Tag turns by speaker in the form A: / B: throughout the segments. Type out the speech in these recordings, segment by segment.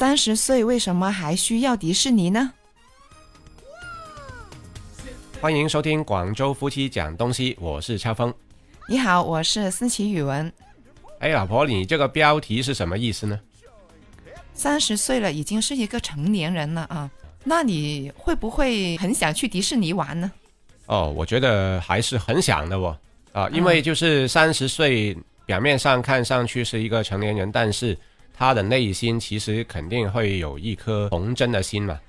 A: 三十岁为什么还需要迪士尼呢？
B: 欢迎收听广州夫妻讲东西，我是超峰。
A: 你好，我是思琪语文。
B: 哎，老婆，你这个标题是什么意思呢？
A: 三十岁了，已经是一个成年人了啊，那你会不会很想去迪士尼玩呢？
B: 哦，我觉得还是很想的哦。啊，因为就是三十岁，表面上看上去是一个成年人，但是他的内心其实肯定会有一颗童真的心嘛。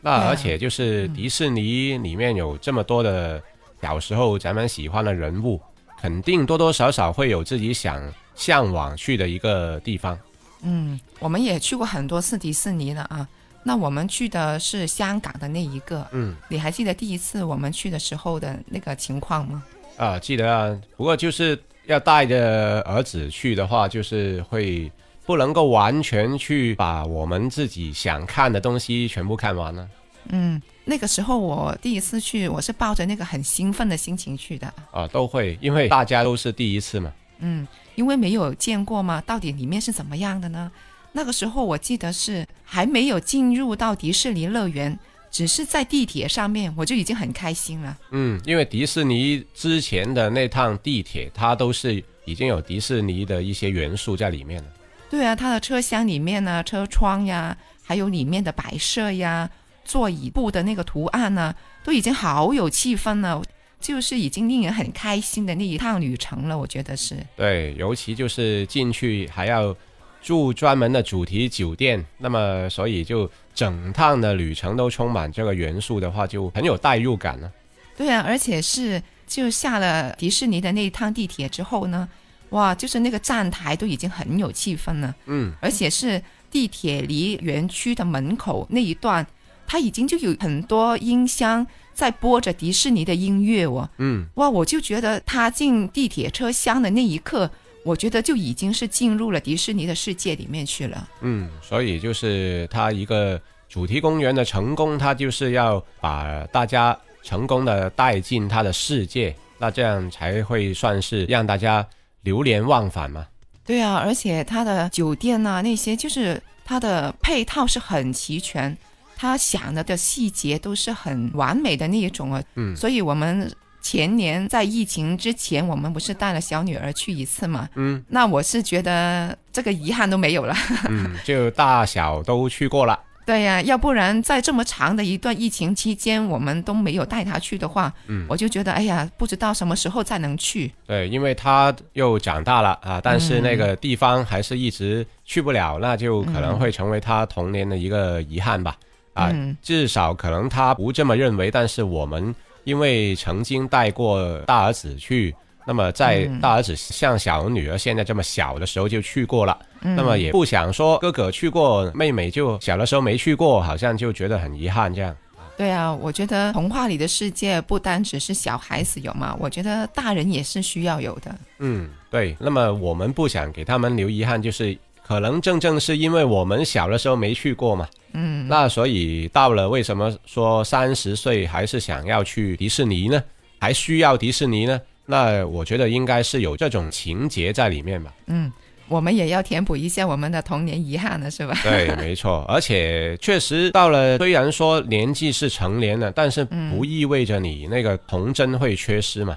B: 那而且就是迪士尼里面有这么多的小时候咱们喜欢的人物，肯定多多少少会有自己想向往去的一个地方。
A: 嗯，我们也去过很多次迪士尼了啊。那我们去的是香港的那一个。
B: 嗯，
A: 你还记得第一次我们去的时候的那个情况吗？
B: 啊，记得啊。不过就是要带着儿子去的话，就是会。不能够完全去把我们自己想看的东西全部看完呢。
A: 嗯，那个时候我第一次去，我是抱着那个很兴奋的心情去的。
B: 啊，都会，因为大家都是第一次嘛。
A: 嗯，因为没有见过嘛，到底里面是怎么样的呢？那个时候我记得是还没有进入到迪士尼乐园，只是在地铁上面，我就已经很开心了。
B: 嗯，因为迪士尼之前的那趟地铁，它都是已经有迪士尼的一些元素在里面了。
A: 对啊，它的车厢里面呢，车窗呀，还有里面的摆设呀，座椅布的那个图案呢，都已经好有气氛了，就是已经令人很开心的那一趟旅程了。我觉得是。
B: 对，尤其就是进去还要住专门的主题酒店，那么所以就整趟的旅程都充满这个元素的话，就很有代入感了。
A: 对啊，而且是就下了迪士尼的那一趟地铁之后呢。哇，就是那个站台都已经很有气氛了，
B: 嗯，
A: 而且是地铁离园区的门口那一段，它已经就有很多音箱在播着迪士尼的音乐哦，
B: 嗯，
A: 哇，我就觉得他进地铁车厢的那一刻，我觉得就已经是进入了迪士尼的世界里面去了，
B: 嗯，所以就是它一个主题公园的成功，它就是要把大家成功的带进它的世界，那这样才会算是让大家。流连忘返吗？
A: 对啊，而且它的酒店呐，那些就是它的配套是很齐全，他想的的细节都是很完美的那一种啊。
B: 嗯，
A: 所以我们前年在疫情之前，我们不是带了小女儿去一次嘛？
B: 嗯，
A: 那我是觉得这个遗憾都没有了。
B: 嗯，就大小都去过了。
A: 对呀，要不然在这么长的一段疫情期间，我们都没有带他去的话，
B: 嗯，
A: 我就觉得，哎呀，不知道什么时候再能去。
B: 对，因为他又长大了啊，但是那个地方还是一直去不了，那就可能会成为他童年的一个遗憾吧。啊，至少可能他不这么认为，但是我们因为曾经带过大儿子去。那么在大儿子像小女儿现在这么小的时候就去过了，那么也不想说哥哥去过，妹妹就小的时候没去过，好像就觉得很遗憾这样。
A: 对啊，我觉得童话里的世界不单只是小孩子有嘛，我觉得大人也是需要有的。
B: 嗯，对。那么我们不想给他们留遗憾，就是可能正正是因为我们小的时候没去过嘛。
A: 嗯。
B: 那所以到了为什么说三十岁还是想要去迪士尼呢？还需要迪士尼呢？那我觉得应该是有这种情节在里面吧。
A: 嗯，我们也要填补一下我们的童年遗憾了，是吧？
B: 对，没错。而且确实到了，虽然说年纪是成年了，但是不意味着你那个童真会缺失嘛。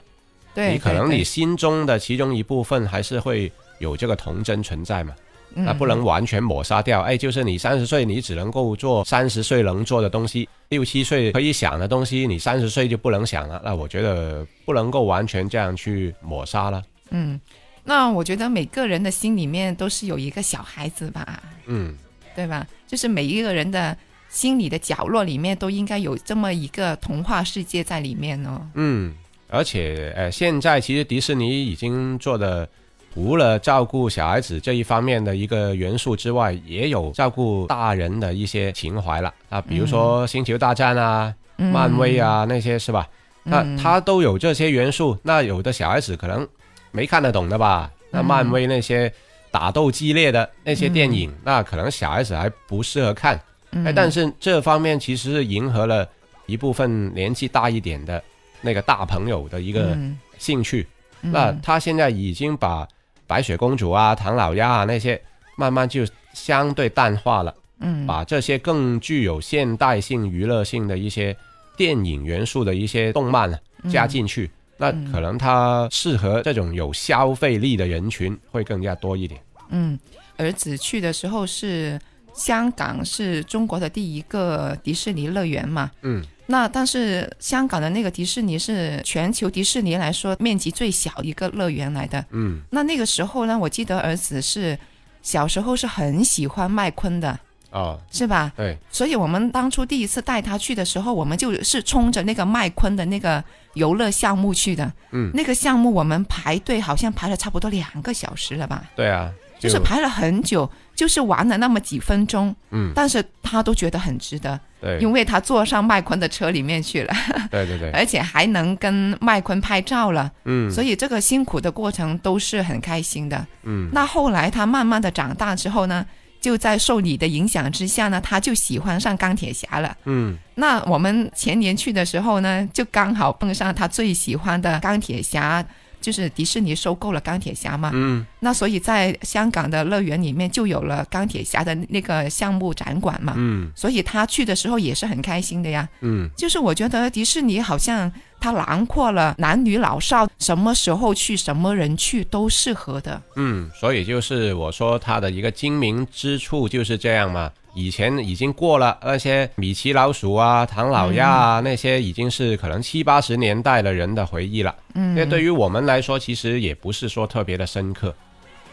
A: 对，
B: 你可能你心中的其中一部分还是会有这个童真存在嘛。那不能完全抹杀掉，哎，就是你三十岁，你只能够做三十岁能做的东西；六七岁可以想的东西，你三十岁就不能想了。那我觉得不能够完全这样去抹杀了。
A: 嗯，那我觉得每个人的心里面都是有一个小孩子吧。
B: 嗯，
A: 对吧？就是每一个人的心里的角落里面都应该有这么一个童话世界在里面哦。
B: 嗯，而且呃，现在其实迪士尼已经做的。除了照顾小孩子这一方面的一个元素之外，也有照顾大人的一些情怀了啊，比如说《星球大战》啊、漫威啊那些是吧？那它都有这些元素。那有的小孩子可能没看得懂的吧？那漫威那些打斗激烈的那些电影，那可能小孩子还不适合看。哎，但是这方面其实是迎合了一部分年纪大一点的那个大朋友的一个兴趣。那他现在已经把白雪公主啊、唐老鸭啊那些，慢慢就相对淡化了。
A: 嗯
B: 把这些更具有现代性、娱乐性的一些电影元素的一些动漫啊加进去，那可能它适合这种有消费力的人群会更加多一点。
A: 嗯，儿子去的时候是香港是中国的第一个迪士尼乐园嘛，
B: 嗯
A: 那但是香港的那个迪士尼是全球迪士尼来说面积最小一个乐园来的。
B: 嗯
A: 那那个时候呢，我记得儿子是小时候是很喜欢麦昆的，
B: 哦，
A: 是吧？
B: 对，
A: 所以我们当初第一次带他去的时候，我们就是冲着那个麦昆的那个游乐项目去的。
B: 嗯
A: 那个项目我们排队好像排了差不多两个小时了吧，
B: 对啊，
A: 就是排了很久，就是玩了那么几分钟，
B: 嗯，
A: 但是他都觉得很值得，
B: 对，
A: 因为他坐上麦昆的车里面去了，
B: 对对对，
A: 而且还能跟麦昆拍照了，
B: 嗯，
A: 所以这个辛苦的过程都是很开心的。
B: 嗯。
A: 那后来他慢慢的长大之后呢，就在受你的影响之下呢，他就喜欢上钢铁侠了。
B: 嗯。
A: 那我们前年去的时候呢，就刚好碰上他最喜欢的钢铁侠，就是迪士尼收购了钢铁侠嘛。
B: 嗯
A: 那所以在香港的乐园里面就有了钢铁侠的那个项目展馆嘛。
B: 嗯
A: 所以他去的时候也是很开心的呀。
B: 嗯
A: 就是我觉得迪士尼好像它囊括了男女老少，什么时候去，什么人去都适合的。
B: 嗯，所以就是我说它的一个精明之处就是这样嘛。以前已经过了那些米奇老鼠啊、唐老鸭啊，那些已经是可能七八十年代的人的回忆了。
A: 嗯，
B: 那对于我们来说，其实也不是说特别的深刻，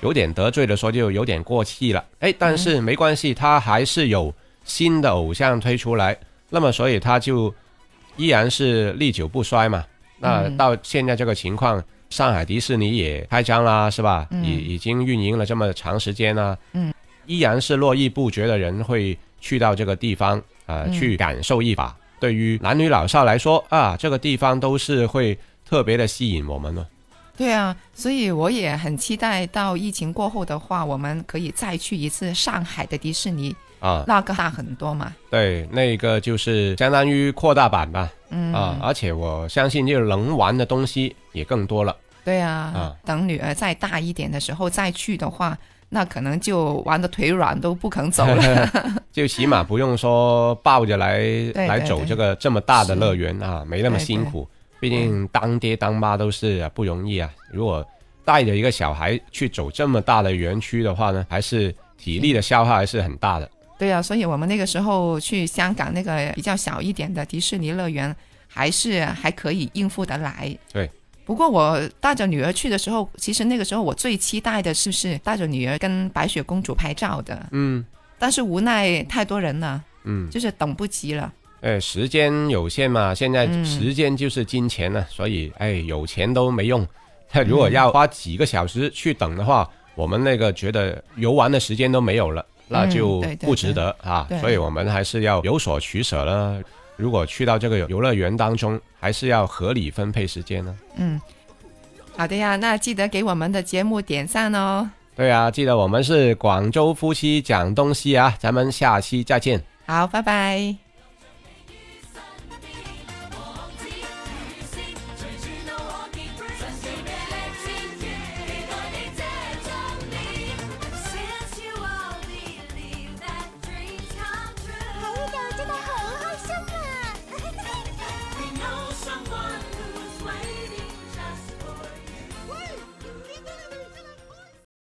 B: 有点得罪的说就有点过气了。哎，但是没关系，他还是有新的偶像推出来，那么所以他就依然是历久不衰嘛。那
A: 嗯
B: 到现在这个情况，上海迪士尼也开张啦，是吧？
A: 嗯
B: 已已经运营了这么长时间啦，
A: 嗯，
B: 依然是络绎不绝的人会去到这个地方啊、呃
A: 嗯
B: 去感受一把。对于男女老少来说啊，这个地方都是会特别的吸引我们呢。
A: 对啊，所以我也很期待到疫情过后的话，我们可以再去一次上海的迪士尼，
B: 啊，
A: 那个大很多嘛。
B: 对，那个就是相当于扩大版吧，
A: 嗯
B: 啊，而且我相信就能玩的东西也更多了。
A: 对啊，
B: 啊
A: 等女儿再大一点的时候再去的话，那可能就玩的腿软都不肯走了。
B: 就起码不用说抱着来 来走这个这么大的乐园啊，没那么辛苦。毕竟当爹当妈都是啊不容易啊。如果带着一个小孩去走这么大的园区的话呢，还是体力的消耗还是很大的。
A: 对啊，所以我们那个时候去香港那个比较小一点的迪士尼乐园，还是还可以应付得来。
B: 对。
A: 不过我带着女儿去的时候，其实那个时候我最期待的是不是带着女儿跟白雪公主拍照的，
B: 嗯
A: 但是无奈太多人了，
B: 嗯，
A: 就是等不及了。
B: 哎，时间有限嘛，现在
A: 嗯
B: 时间就是金钱呢、所以哎，有钱都没用。如果要花几个小时去等的话，我们那个觉得游玩的时间都没有了，那就不值得啊。所以我们还是要有所取舍了。如果去到这个游乐园当中，还是要合理分配时间呢。
A: 嗯，好的呀，那记得给我们的节目点赞哦。
B: 对啊，记得我们是广州夫妻讲东西啊，咱们下期再见。
A: 好，拜拜。